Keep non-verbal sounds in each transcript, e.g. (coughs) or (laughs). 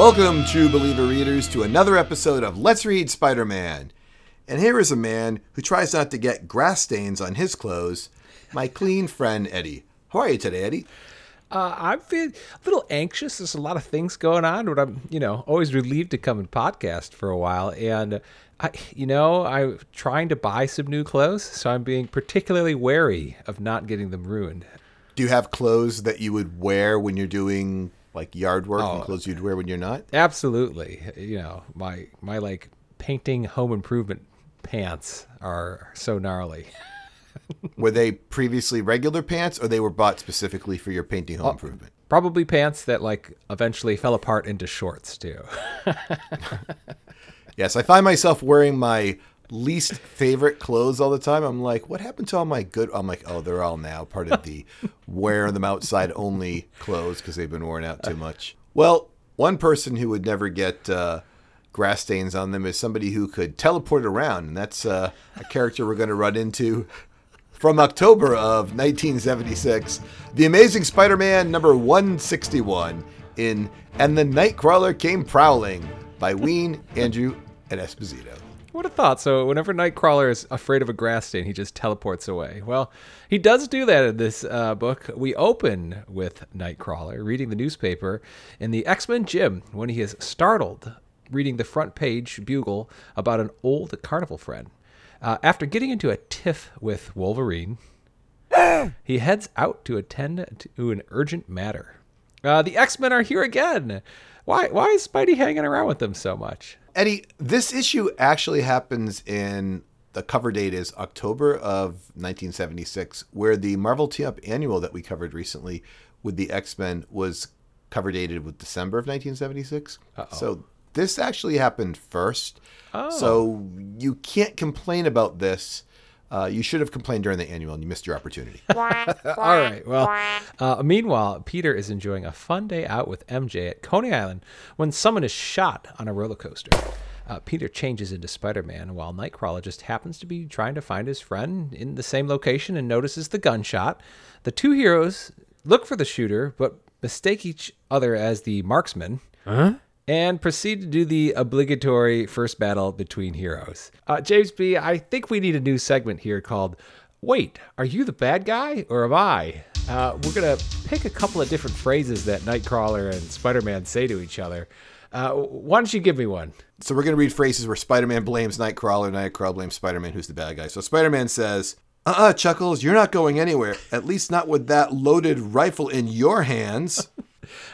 Welcome, true believer readers, to another episode of Let's Read Spider Man. And here is a man who tries not to get grass stains on his clothes, my clean friend Eddie. How are you today, Eddie? Uh, I'm feeling a little anxious. There's a lot of things going on, but I'm, you know, always relieved to come and podcast for a while. And I, you know, I'm trying to buy some new clothes, so I'm being particularly wary of not getting them ruined. Do you have clothes that you would wear when you're doing like yard work oh, and clothes you'd wear when you're not? Absolutely. You know, my my like painting home improvement pants are so gnarly. (laughs) were they previously regular pants or they were bought specifically for your painting home oh, improvement? Probably pants that like eventually fell apart into shorts too. (laughs) yes, I find myself wearing my least favorite clothes all the time. I'm like, what happened to all my good? I'm like, oh, they're all now part of the wear them outside only clothes because they've been worn out too much. Well, one person who would never get uh, grass stains on them is somebody who could teleport around, and that's uh, a character we're going to run into from October of 1976, The Amazing Spider-Man number 161 in And the Nightcrawler Came Prowling by Wein, Andru, and Esposito. What a thought. So, whenever Nightcrawler is afraid of a grass stain, he just teleports away. Well, he does do that in this uh, book. We open with Nightcrawler reading the newspaper in the X Men gym when he is startled reading the front page bugle about an old carnival friend. Uh, after getting into a tiff with Wolverine, (coughs) he heads out to attend to an urgent matter. Uh, the X Men are here again. Why? Why is Spidey hanging around with them so much? Eddie, this issue actually happens in the cover date is October of 1976, where the Marvel Team Up annual that we covered recently with the X Men was cover dated with December of 1976. Uh-oh. So this actually happened first. Oh. So you can't complain about this. Uh, you should have complained during the annual and you missed your opportunity. (laughs) All right. Well, uh, meanwhile, Peter is enjoying a fun day out with MJ at Coney Island when someone is shot on a roller coaster. Uh, Peter changes into Spider Man while Nightcrawler just happens to be trying to find his friend in the same location and notices the gunshot. The two heroes look for the shooter, but mistake each other as the marksman. Huh? And proceed to do the obligatory first battle between heroes. Uh, James B., I think we need a new segment here called Wait, are you the bad guy or am I? Uh, we're going to pick a couple of different phrases that Nightcrawler and Spider Man say to each other. Uh, why don't you give me one? So we're going to read phrases where Spider Man blames Nightcrawler, Nightcrawler blames Spider Man, who's the bad guy. So Spider Man says, uh uh-uh, Chuckles, you're not going anywhere. At least not with that loaded rifle in your hands. (laughs)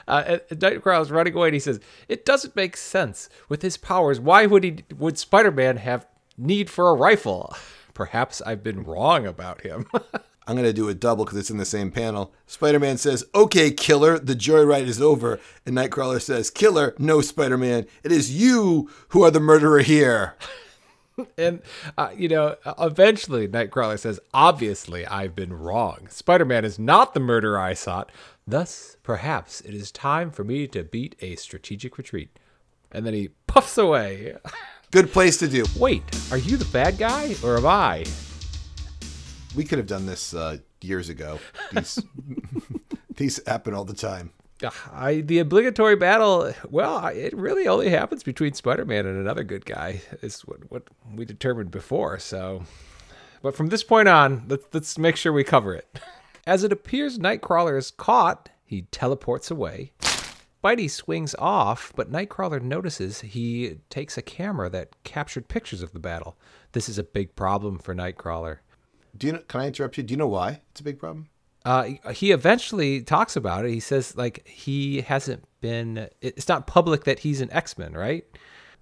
Uh, Nightcrawler is running away, and he says, "It doesn't make sense with his powers. Why would he? Would Spider-Man have need for a rifle? Perhaps I've been wrong about him." (laughs) I'm going to do a double because it's in the same panel. Spider Man says, Okay, killer, the joyride is over. And Nightcrawler says, Killer, no, Spider Man, it is you who are the murderer here. (laughs) and, uh, you know, eventually Nightcrawler says, Obviously, I've been wrong. Spider Man is not the murderer I sought. Thus, perhaps it is time for me to beat a strategic retreat. And then he puffs away. (laughs) Good place to do. Wait, are you the bad guy or am I? We could have done this uh, years ago. These, these (laughs) happen all the time. I, the obligatory battle, well, it really only happens between Spider-Man and another good guy. Is what, what we determined before. So, but from this point on, let's, let's make sure we cover it. (laughs) As it appears Nightcrawler is caught, he teleports away. Spidey swings off, but Nightcrawler notices he takes a camera that captured pictures of the battle. This is a big problem for Nightcrawler. Do you know, can I interrupt you? Do you know why it's a big problem? Uh, he eventually talks about it. He says like he hasn't been. It's not public that he's an X Men, right?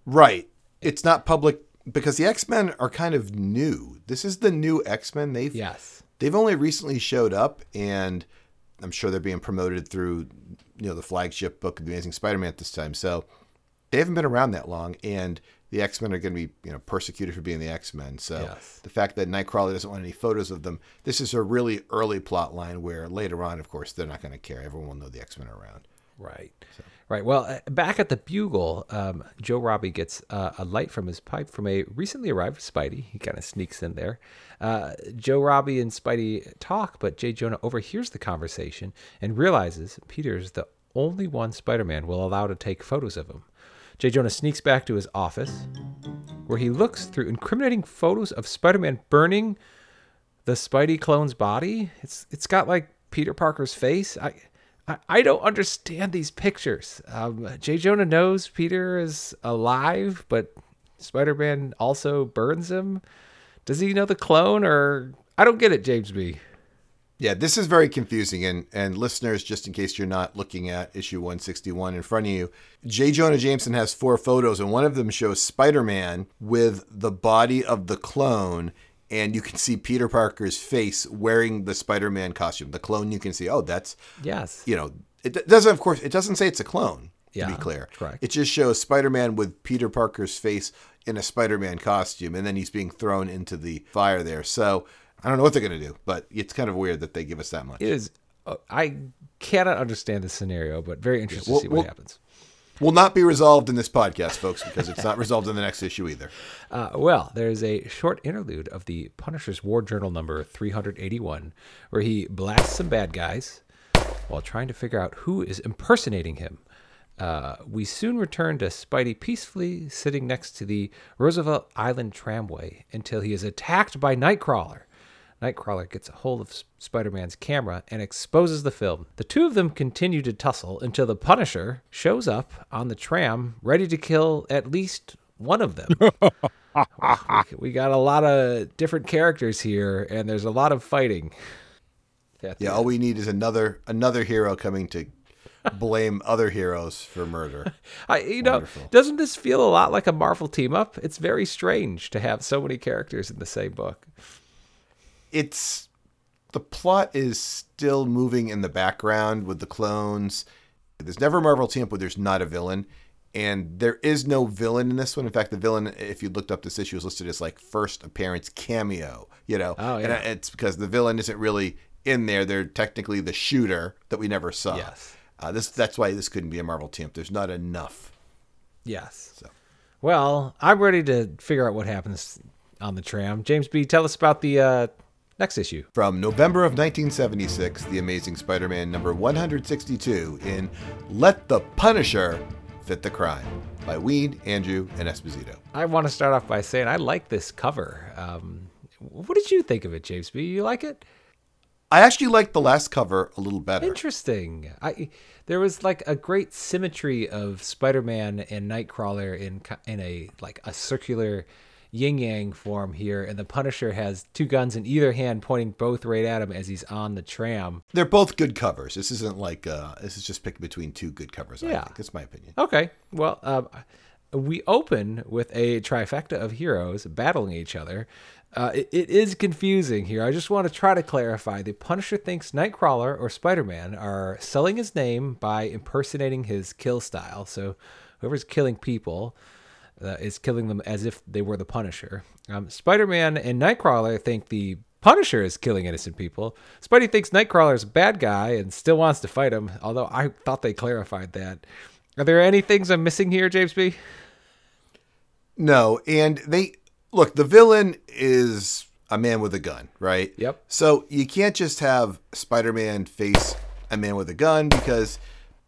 Right. It's not public because the X Men are kind of new. This is the new X Men. They've yes they've only recently showed up, and I'm sure they're being promoted through you know the flagship book of the Amazing Spider-Man at this time. So they haven't been around that long, and the X Men are going to be you know persecuted for being the X Men. So yes. the fact that Nightcrawler doesn't want any photos of them, this is a really early plot line where later on, of course, they're not going to care. Everyone will know the X Men are around. Right. So. Right. Well, uh, back at the Bugle, um, Joe Robbie gets uh, a light from his pipe from a recently arrived Spidey. He kind of sneaks in there. Uh, Joe Robbie and Spidey talk, but Jay Jonah overhears the conversation and realizes Peter's the only one Spider Man will allow to take photos of him. Jay Jonah sneaks back to his office, where he looks through incriminating photos of Spider Man burning the Spidey clone's body. It's it's got like Peter Parker's face. I I, I don't understand these pictures. Um, J. Jonah knows Peter is alive, but Spider Man also burns him. Does he know the clone, or I don't get it, James B. Yeah, this is very confusing. And, and listeners, just in case you're not looking at issue 161 in front of you, J. Jonah Jameson has four photos, and one of them shows Spider Man with the body of the clone. And you can see Peter Parker's face wearing the Spider Man costume. The clone, you can see, oh, that's, Yes. you know, it doesn't, of course, it doesn't say it's a clone, to Yeah, be clear. correct. It just shows Spider Man with Peter Parker's face in a Spider Man costume, and then he's being thrown into the fire there. So I don't know what they're going to do, but it's kind of weird that they give us that much. It is. Uh, I cannot understand the scenario, but very interested well- to see what well- happens. Will not be resolved in this podcast, folks, because it's not (laughs) resolved in the next issue either. Uh, well, there's a short interlude of the Punisher's War Journal number 381, where he blasts some bad guys while trying to figure out who is impersonating him. Uh, we soon return to Spidey peacefully sitting next to the Roosevelt Island tramway until he is attacked by Nightcrawler. Nightcrawler gets a hold of Spider Man's camera and exposes the film. The two of them continue to tussle until the Punisher shows up on the tram, ready to kill at least one of them. (laughs) we, got a lot of different characters here, and there's a lot of fighting. At the Yeah, all we need is another another hero coming to blame other heroes for murder. (laughs) I, you know, doesn't this feel a lot like a Marvel team up? It's very strange to have so many characters in the same book. It's the plot is still moving in the background with the clones. There's never a Marvel team where there's not a villain. And there is no villain in this one. In fact, the villain, if you looked up this issue, is listed as like first appearance cameo. You know, Oh, and it's because the villain isn't really in there. They're technically the shooter that we never saw. Yes. Uh, this that's why this couldn't be a Marvel team. There's not enough. Yes. So. Well, I'm ready to figure out what happens on the tram. James B, tell us about the uh, next issue. From November of 1976, The Amazing Spider Man number 162 in Let the Punisher Fit the Crime by Wein, Andru, and Esposito. I want to start off by saying I like this cover. Um, what did you think of it, James B? You like it? I actually liked the last cover a little better. Interesting. I there was like a great symmetry of Spider-Man and Nightcrawler in in a like a circular yin yang form here, and the Punisher has two guns in either hand, pointing both right at him as he's on the tram. They're both good covers. This isn't like, uh, this is just picked between two good covers. I Yeah. think. That's my opinion. Okay. Well, um, we open with a trifecta of heroes battling each other. Uh, it, it is confusing here. I just want to try to clarify. The Punisher thinks Nightcrawler or Spider Man are selling his name by impersonating his kill style. So whoever's killing people uh, is killing them as if they were the Punisher. Um, Spider Man and Nightcrawler think the Punisher is killing innocent people. Spidey thinks Nightcrawler is a bad guy and still wants to fight him, although I thought they clarified that. Are there any things I'm missing here, James B? No, and they look, the villain is a man with a gun, right? Yep. So you can't just have Spider Man face a man with a gun because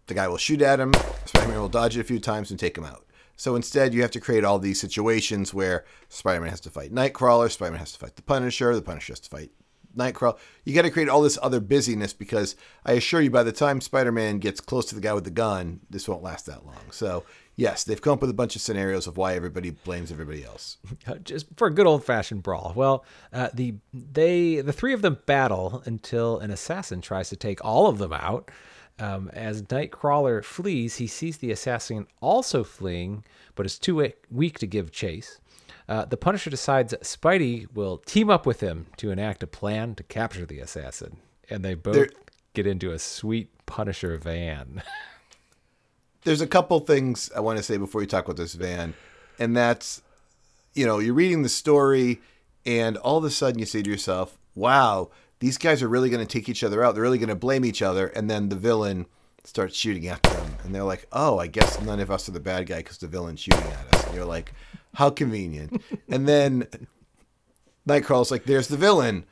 the guy will shoot at him, Spider Man will dodge it a few times and take him out. So instead, you have to create all these situations where Spider Man has to fight Nightcrawler, Spider Man has to fight the Punisher, the Punisher has to fight Nightcrawler. You got to create all this other busyness because I assure you, by the time Spider Man gets close to the guy with the gun, this won't last that long. So, yes, they've come up with a bunch of scenarios of why everybody blames everybody else. (laughs) Uh, just for a good old fashioned brawl. Well, uh, the they the three of them battle until an assassin tries to take all of them out. Um, as Nightcrawler flees, he sees the assassin also fleeing, but is too weak to give chase. Uh, the Punisher decides Spidey will team up with him to enact a plan to capture the assassin, and they both There- get into a sweet Punisher van. (laughs) there's a couple things I want to say before you talk about this van, and that's, you know, you're reading the story, and all of a sudden you say to yourself, "Wow, these guys are really going to take each other out. They're really going to blame each other." And then the villain starts shooting at them, and they're like, "Oh, I guess none of us are the bad guy because the villain's shooting at us." And you're like, "How convenient." (laughs) and then Nightcrawler's like, "There's the villain."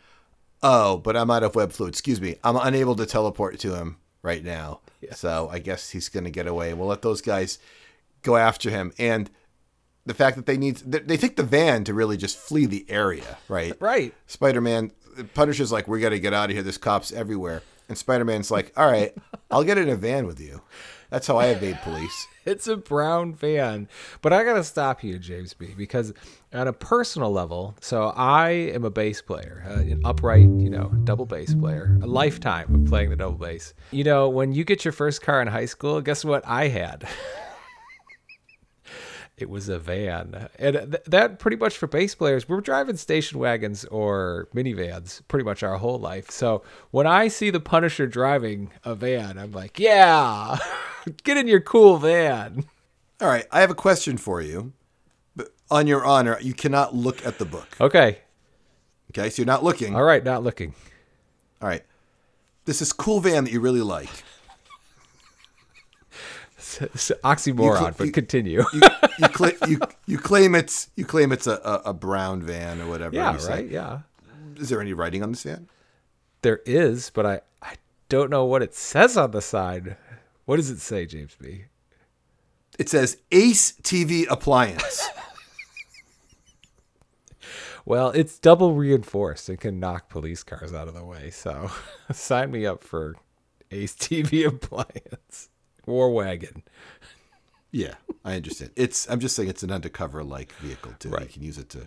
Oh, but I'm out of web fluid. Excuse me. I'm unable to teleport to him right now. So I guess he's going to get away. We'll let those guys go after him. And the fact that they need, they they take the van to really just flee the area, right? Right. Spider Man, Punisher's like, we got to get out of here. There's cops everywhere. And Spider Man's like, all right, I'll get in a van with you. That's how I evade police. (laughs) It's a brown van. But I got to stop you, James B, because on a personal level, so I am a bass player, uh, an upright, you know, double bass player, a lifetime of playing the double bass. You know, when you get your first car in high school, guess what I had? (laughs) it was a van. And th- that pretty much for bass players, we're driving station wagons or minivans pretty much our whole life. So when I see the Punisher driving a van, I'm like, yeah, (laughs) get in your cool van. All right, I have a question for you. But on your honor, you cannot look at the book. Okay. Okay, so you're not looking. All right. Not looking. All right. This is cool van that you really like. (laughs) It's, it's oxymoron, cl- but you- continue. You (laughs) you, cla- you you claim it's you claim it's a, a, brown van or whatever. yeah. you say. Right. Yeah. Is there any writing on this van? There is, but I, I don't know what it says on the side. What does it say, James B? It says Ace TV appliance. (laughs) Well, it's double reinforced and can knock police cars out of the way. So (laughs) sign me up for Ace TV appliance. War wagon. Yeah, I understand. It's I'm just saying it's an undercover like vehicle too. You can use it to.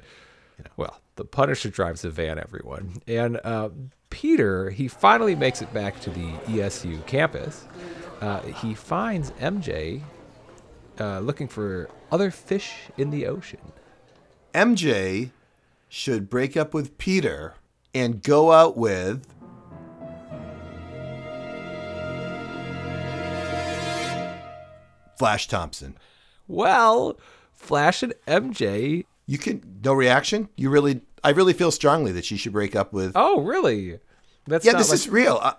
Well, the Punisher drives a van, everyone. And uh, Peter, he finally makes it back to the ESU campus. Uh, he finds MJ uh, looking for other fish in the ocean. MJ should break up with Peter and go out with Flash Thompson. Well, Flash and MJ. You can no reaction. You really, I really feel strongly that she should break up with. Oh, really? That's yeah, this like- is real. Uh,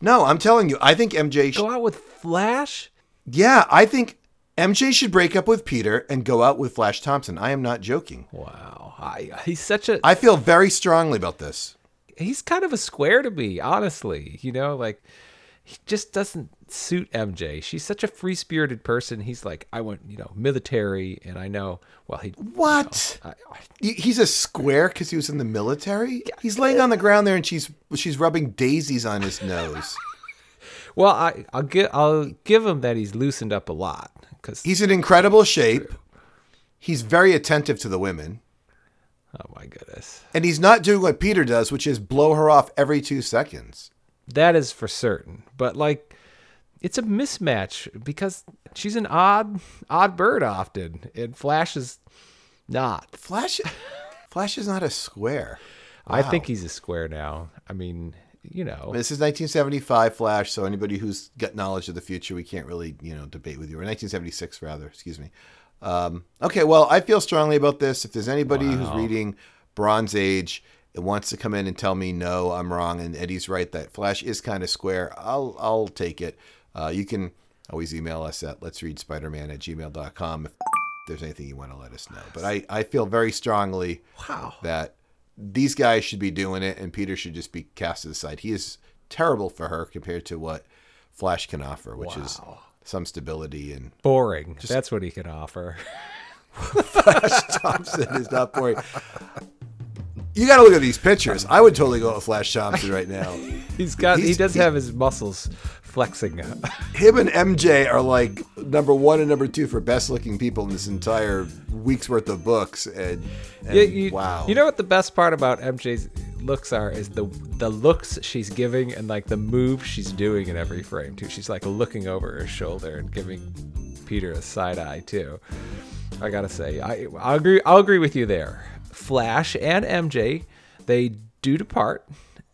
no, I'm telling you. I think MJ. should go out with Flash. yeah, I think MJ should break up with Peter and go out with Flash Thompson. I am not joking. Wow, I, he's such a I feel very strongly about this. he's kind of a square to me, honestly. You know, like he just doesn't suit MJ. She's such a free spirited person. He's like, I want, you know, military, and I know. Well, he What? I, I, He's a square because he was in the military. He's laying on the ground there, and she's she's rubbing daisies on his nose. (laughs) well, I I'll give I'll give him that he's loosened up a lot because He's in incredible shape. He's very attentive to the women, oh my goodness, and he's not doing what Peter does, which is blow her off every two seconds. That is for certain. But like, it's a mismatch because she's an odd odd bird often, and Flash is not. Flash, (laughs) Flash is not a square. I think he's a square now. I mean, you know. This is 1975 Flash, so anybody who's got knowledge of the future, we can't really, you know, debate with you. Or 1976, rather. Excuse me. Um, okay, well, I feel strongly about this. If there's anybody who's reading Bronze Age and wants to come in and tell me no, I'm wrong, and Eddie's right that Flash is kind of square, I'll I'll take it. Uh, you can always email us at let's read Spider-Man at gmail.com if there's anything you want to let us know. But I, I feel very strongly Wow. that these guys should be doing it and Peter should just be cast aside. He is terrible for her compared to what Flash can offer, which is some stability and Boring. That's what he can offer. (laughs) Flash Thompson is not boring. You got to look at these pictures. I would totally go with Flash Thompson right now. (laughs) He's got. he does have his muscles flexing. (laughs) Him and MJ are like number one and number two for best looking people in this entire week's worth of books. And, and Yeah, you, wow. You know what the best part about MJ's looks are is the the looks she's giving and like the move she's doing in every frame too. She's like looking over her shoulder and giving Peter a side eye too. I gotta say, I I agree. I'll agree with you there. Flash and MJ, they do depart,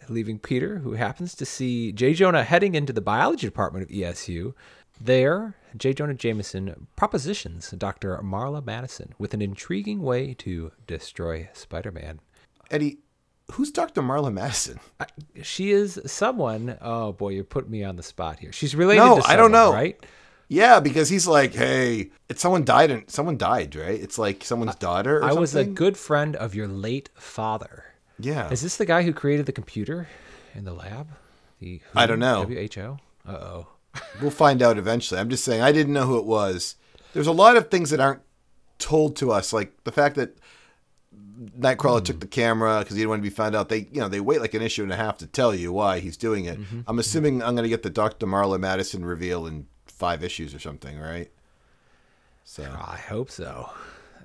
leaving Peter, who happens to see J. Jonah heading into the biology department of ESU. There, J. Jonah Jameson propositions Dr. Marla Madison with an intriguing way to destroy Spider Man. Eddie, who's Dr. Marla Madison? She is someone. Oh boy, you put me on the spot here. She's related No, to someone, I don't know. right? Yeah, because he's like, hey, it's someone died and someone died, right? It's like someone's daughter. Or I was a good friend of your late father. Yeah. Is this the guy who created the computer in the lab? The I don't know. WHO. Uh oh. (laughs) We'll find out eventually. I'm just saying I didn't know who it was. There's a lot of things that aren't told to us, like the fact that Nightcrawler took the camera because he didn't want to be found out. They, you know, they wait like an issue and a half to tell you why he's doing it. I'm assuming I'm going to get the Dr. Marla Madison reveal in five issues or something, right? So I hope so.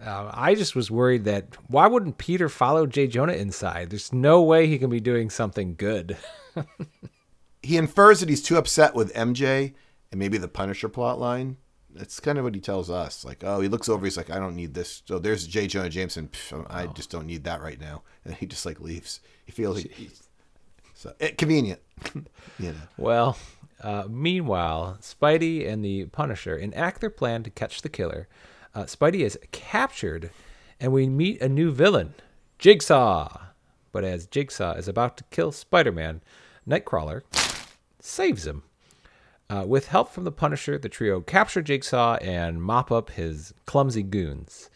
Uh, I just was worried that why wouldn't Peter follow Jay Jonah inside? There's no way he can be doing something good. (laughs) he infers that he's too upset with MJ and maybe the Punisher plot line. That's kind of what he tells us. Like, oh, he looks over, he's like, I don't need this. So there's Jay Jonah Jameson. Pff, I just don't need that right now. (laughs) And he just like leaves. He feels he's so eh, convenient. (laughs) you know. Well, uh, meanwhile, Spidey and the Punisher enact their plan to catch the killer. Uh, Spidey is captured, and we meet a new villain, Jigsaw. But as Jigsaw is about to kill Spider Man, Nightcrawler saves him. Uh, with help from the Punisher, the trio capture Jigsaw and mop up his clumsy goons.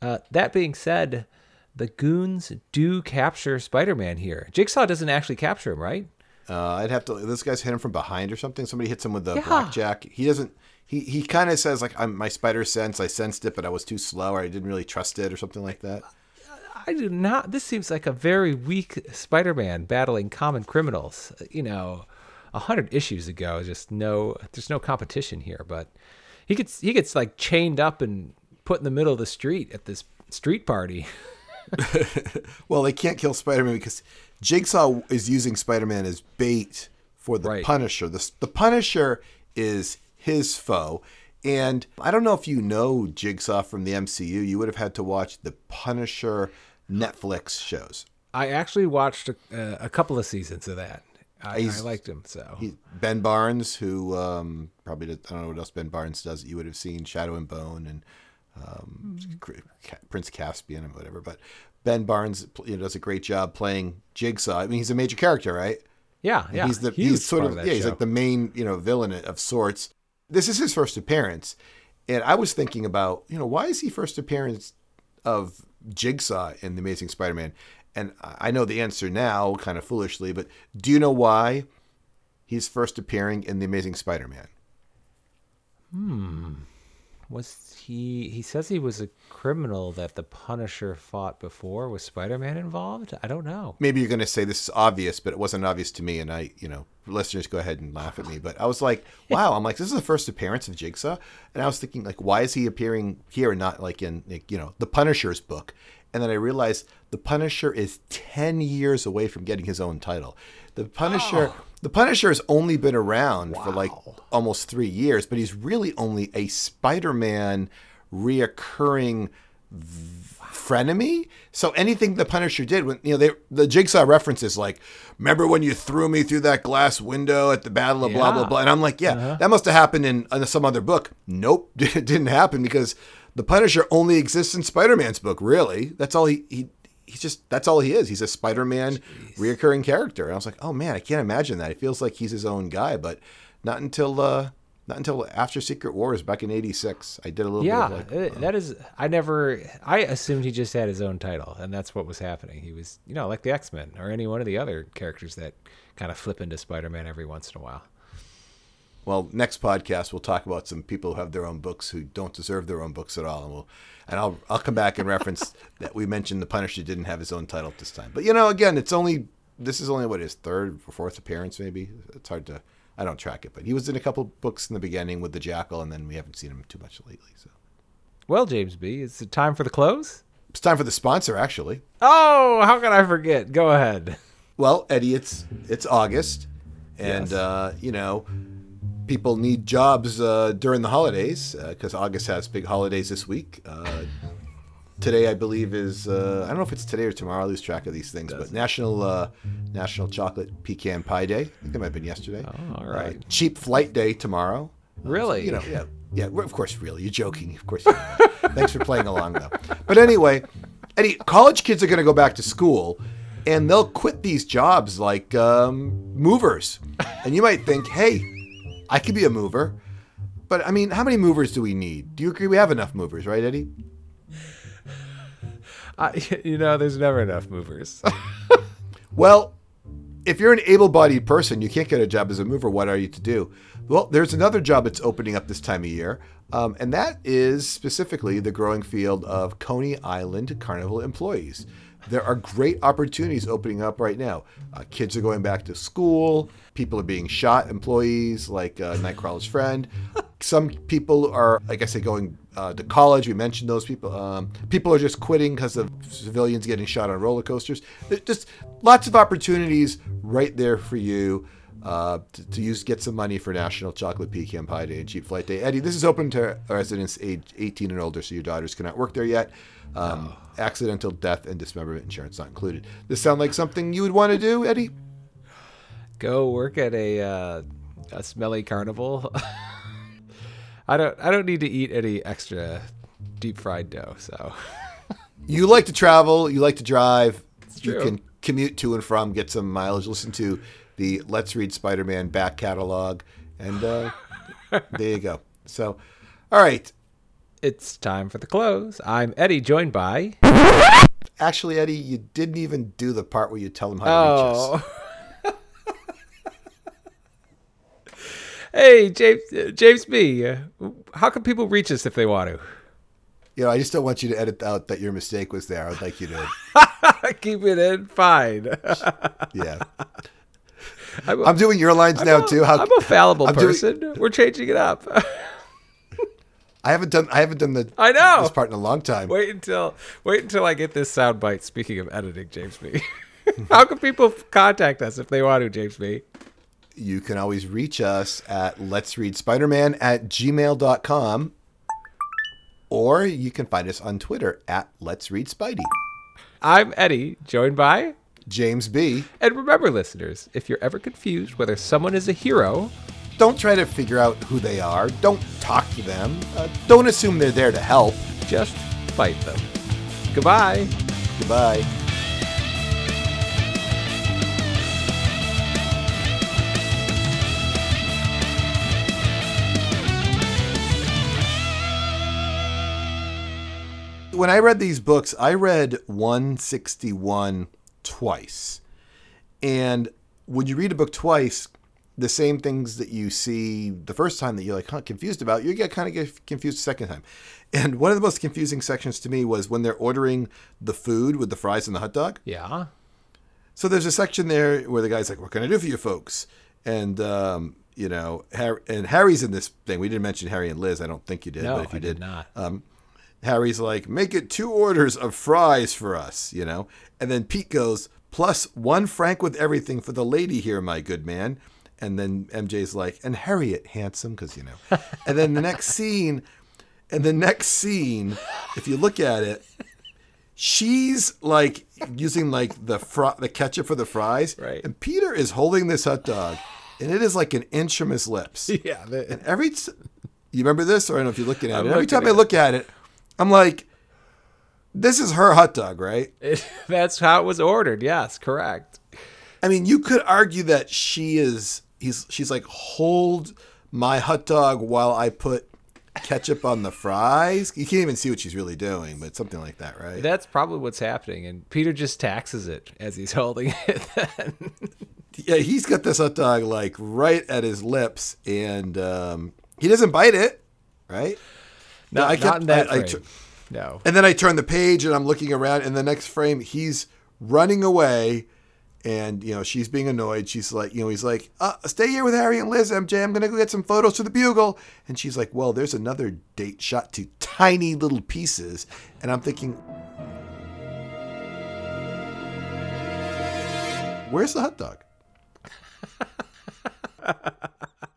Uh, that being said, the goons do capture Spider Man here. Jigsaw doesn't actually capture him, right? Uh, I'd have to. This guy's hit him from behind or something. Somebody hits him with the Yeah. blackjack. He doesn't. He he kind of says like, "I'm my spider sense. I sensed it, but I was too slow, or I didn't really trust it, or something like that." I do not. This seems like a very weak Spider-Man battling common criminals. You know, a hundred issues ago, just no. There's no competition here. But he gets he gets like chained up and put in the middle of the street at this street party. (laughs) (laughs) Well, they can't kill Spider-Man because Jigsaw is using Spider-Man as bait for the Right. Punisher. The the Punisher is his foe. And I don't know if you know Jigsaw from the MCU. You would have had to watch the Punisher Netflix shows. I actually watched a, a couple of seasons of that. I, I liked him so. He, ben Barnes, who um, probably did, I don't know what else Ben Barnes does. You would have seen Shadow and Bone and um, Ca- Prince Caspian and whatever. But Ben Barnes you know, does a great job playing Jigsaw. I mean, he's a major character, right? yeah, yeah. he's the huge he's sort of, that yeah he's like the main you know villain of sorts. This is his first appearance, and I was thinking about you know why is he first appearance of Jigsaw in the Amazing Spider-Man, and I I know the answer now, kind of foolishly, but do you know why he's first appearing in the Amazing Spider-Man? Hmm. Was he? He says he was a criminal that the Punisher fought before. Was Spider-Man involved? I don't know. Maybe you're going to say this is obvious, but it wasn't obvious to me, and I, you know, listeners go ahead and laugh at me. But I was like, (laughs) wow, I'm like, this is the first appearance of Jigsaw, and I was thinking, like, why is he appearing here and not like in, like, you know, the Punisher's book? And then I realized the Punisher is ten years away from getting his own title. The Punisher, oh. The Punisher has only been around for like almost three years, but he's really only a Spider-Man reoccurring frenemy. So anything the Punisher did when you know they the Jigsaw references like, remember when you threw me through that glass window at the Battle of blah blah blah, and I'm like, yeah, uh-huh. that must have happened in, in some other book. Nope, it (laughs) didn't happen because the Punisher only exists in Spider-Man's book. Really, that's all he he. He's just that's all he is. He's a Spider-Man reoccurring character. And I was like, oh man, I can't imagine that. It feels like he's his own guy, but not until uh not until after Secret Wars back in '86. I did a little Yeah, bit of like, uh, that is. I never. I assumed he just had his own title, and that's what was happening. He was, you know, like the X Men or any one of the other characters that kind of flip into Spider Man every once in a while. Well, next podcast we'll talk about some people who have their own books who don't deserve their own books at all, and we'll and I'll I'll come back and reference (laughs) that we mentioned the Punisher didn't have his own title at this time. But you know, again, it's only this is only what his third or fourth appearance, maybe. It's hard to I don't track it, but he was in a couple books in the beginning with the Jackal, and then we haven't seen him too much lately. So Well, James B, is it time for the close? it's time for the sponsor, actually. Oh, how can I forget? Go ahead. Well, Eddie, it's it's August, and Yes. uh, you know, people need jobs uh, during the holidays because August has big holidays this week. Uh, today, I believe, is uh, I don't know if it's today or tomorrow. I lose track of these things, but National uh, National Chocolate Pecan Pie Day. I think it might have been yesterday. Oh, all right. Uh, cheap Flight Day tomorrow. Really? You know, yeah, yeah. Of course, really. You're joking. Of course. You know that. (laughs) Thanks for playing along, though. But anyway, Eddie, college kids are going to go back to school, and they'll quit these jobs like um, movers. And you might think, hey, I could be a mover. But I mean, how many movers do we need? Do you agree we have enough movers, right, Eddie? I, (laughs) you know, there's never enough movers. (laughs) Well, if you're an able-bodied person, you can't get a job as a mover. What are you to do? Well, there's another job that's opening up this time of year, um, and that is specifically the growing field of Coney Island Carnival employees. There are great opportunities opening up right now. Uh, kids are going back to school. People are being shot. Employees like uh, Nightcrawler's friend. Some people are, like I say, going uh, to college. We mentioned those people. Um, people are just quitting because of civilians getting shot on roller coasters. There's just lots of opportunities right there for you uh, to, to use get some money for National Chocolate Pecan Pie Day and Cheap Flight Day. Eddie, this is open to residents age 18 and older, so your daughters cannot work there yet. Um, Accidental death and dismemberment insurance not included. This sound like something you would want to do, Eddie? Go work at a uh, a smelly carnival. (laughs) I don't I don't need to eat any extra deep fried dough. So (laughs) You like to travel, you like to drive. You can commute to and from, get some mileage, listen to the Let's Read Spider Man back catalog, and uh, (laughs) there you go. So, all right. It's time for the close. I'm Eddie, joined by Actually, Eddie, you didn't even do the part where you tell them how to reach us. oh. (laughs) hey James James B. How can people reach us if they want to? You know, I just don't want you to edit out that your mistake was there. I'd like you to, (laughs) Keep it in. Fine. (laughs) yeah. I'm, I'm doing your lines now too. How I'm a fallible I'm doing- person. We're changing it up. I haven't done I haven't done the I know. this part in a long time. Wait until wait until I get this sound bite. Speaking of editing, James B. (laughs) How can people contact us if they want to, James B? You can always reach us at let's read Spider-Man at gmail.com or you can find us on Twitter at let's read Spidey. I'm Eddie, joined by. James B. And remember, listeners, if you're ever confused whether someone is a hero, Don't try to figure out who they are. Don't talk to them. Uh, don't assume they're there to help. just fight them. Goodbye. Goodbye. When I read these books, I read 161 twice. And when you read a book twice, the same things that you see the first time that you're like huh, confused about, you get kind of get confused the second time. And one of the most confusing sections to me was when they're ordering the food with the fries and the hot dog. Yeah. So there's a section there where the guy's like, "What can I do for you folks?" And um, you know, Harry, and Harry's in this thing. We didn't mention Harry and Liz. I don't think you did, No, but if you I did not. um, Harry's like, "Make it two orders of fries for us," you know. And then Pete goes, "Plus one frank with everything for the lady here, my good man." And then MJ's like, "And Harriet, handsome, because you know." (laughs) and then the next scene, and the next scene, if you look at it, she's like using like the fr- the ketchup for the fries, Right. And Peter is holding this hot dog, and it is like an inch from his lips. (laughs) Yeah. And every t- you remember this, or I don't know if you're looking at I'm it. Every time I look at it, I'm like, "This is her hot dog, right?" it- (laughs) that's how it was ordered. Yes, correct. I mean, you could argue that she is. He's. She's like, hold my hot dog while I put ketchup on the fries. You can't even see what she's really doing, but something like that, right? That's probably what's happening. And Peter just taxes it as he's (laughs) holding it. Then. yeah, he's got this hot dog like right at his lips, and um, he doesn't bite it, right? No, I kept- that I- I no. And then I turn the page and I'm looking around, and the next frame, he's running away. And, you know, she's being annoyed. She's like, you know, he's like, uh, stay here with Harry and Liz, MJ. I'm to go get some photos for the Bugle. And she's like, well, there's another date shot to tiny little pieces. And I'm thinking, where's the hot dog? (laughs)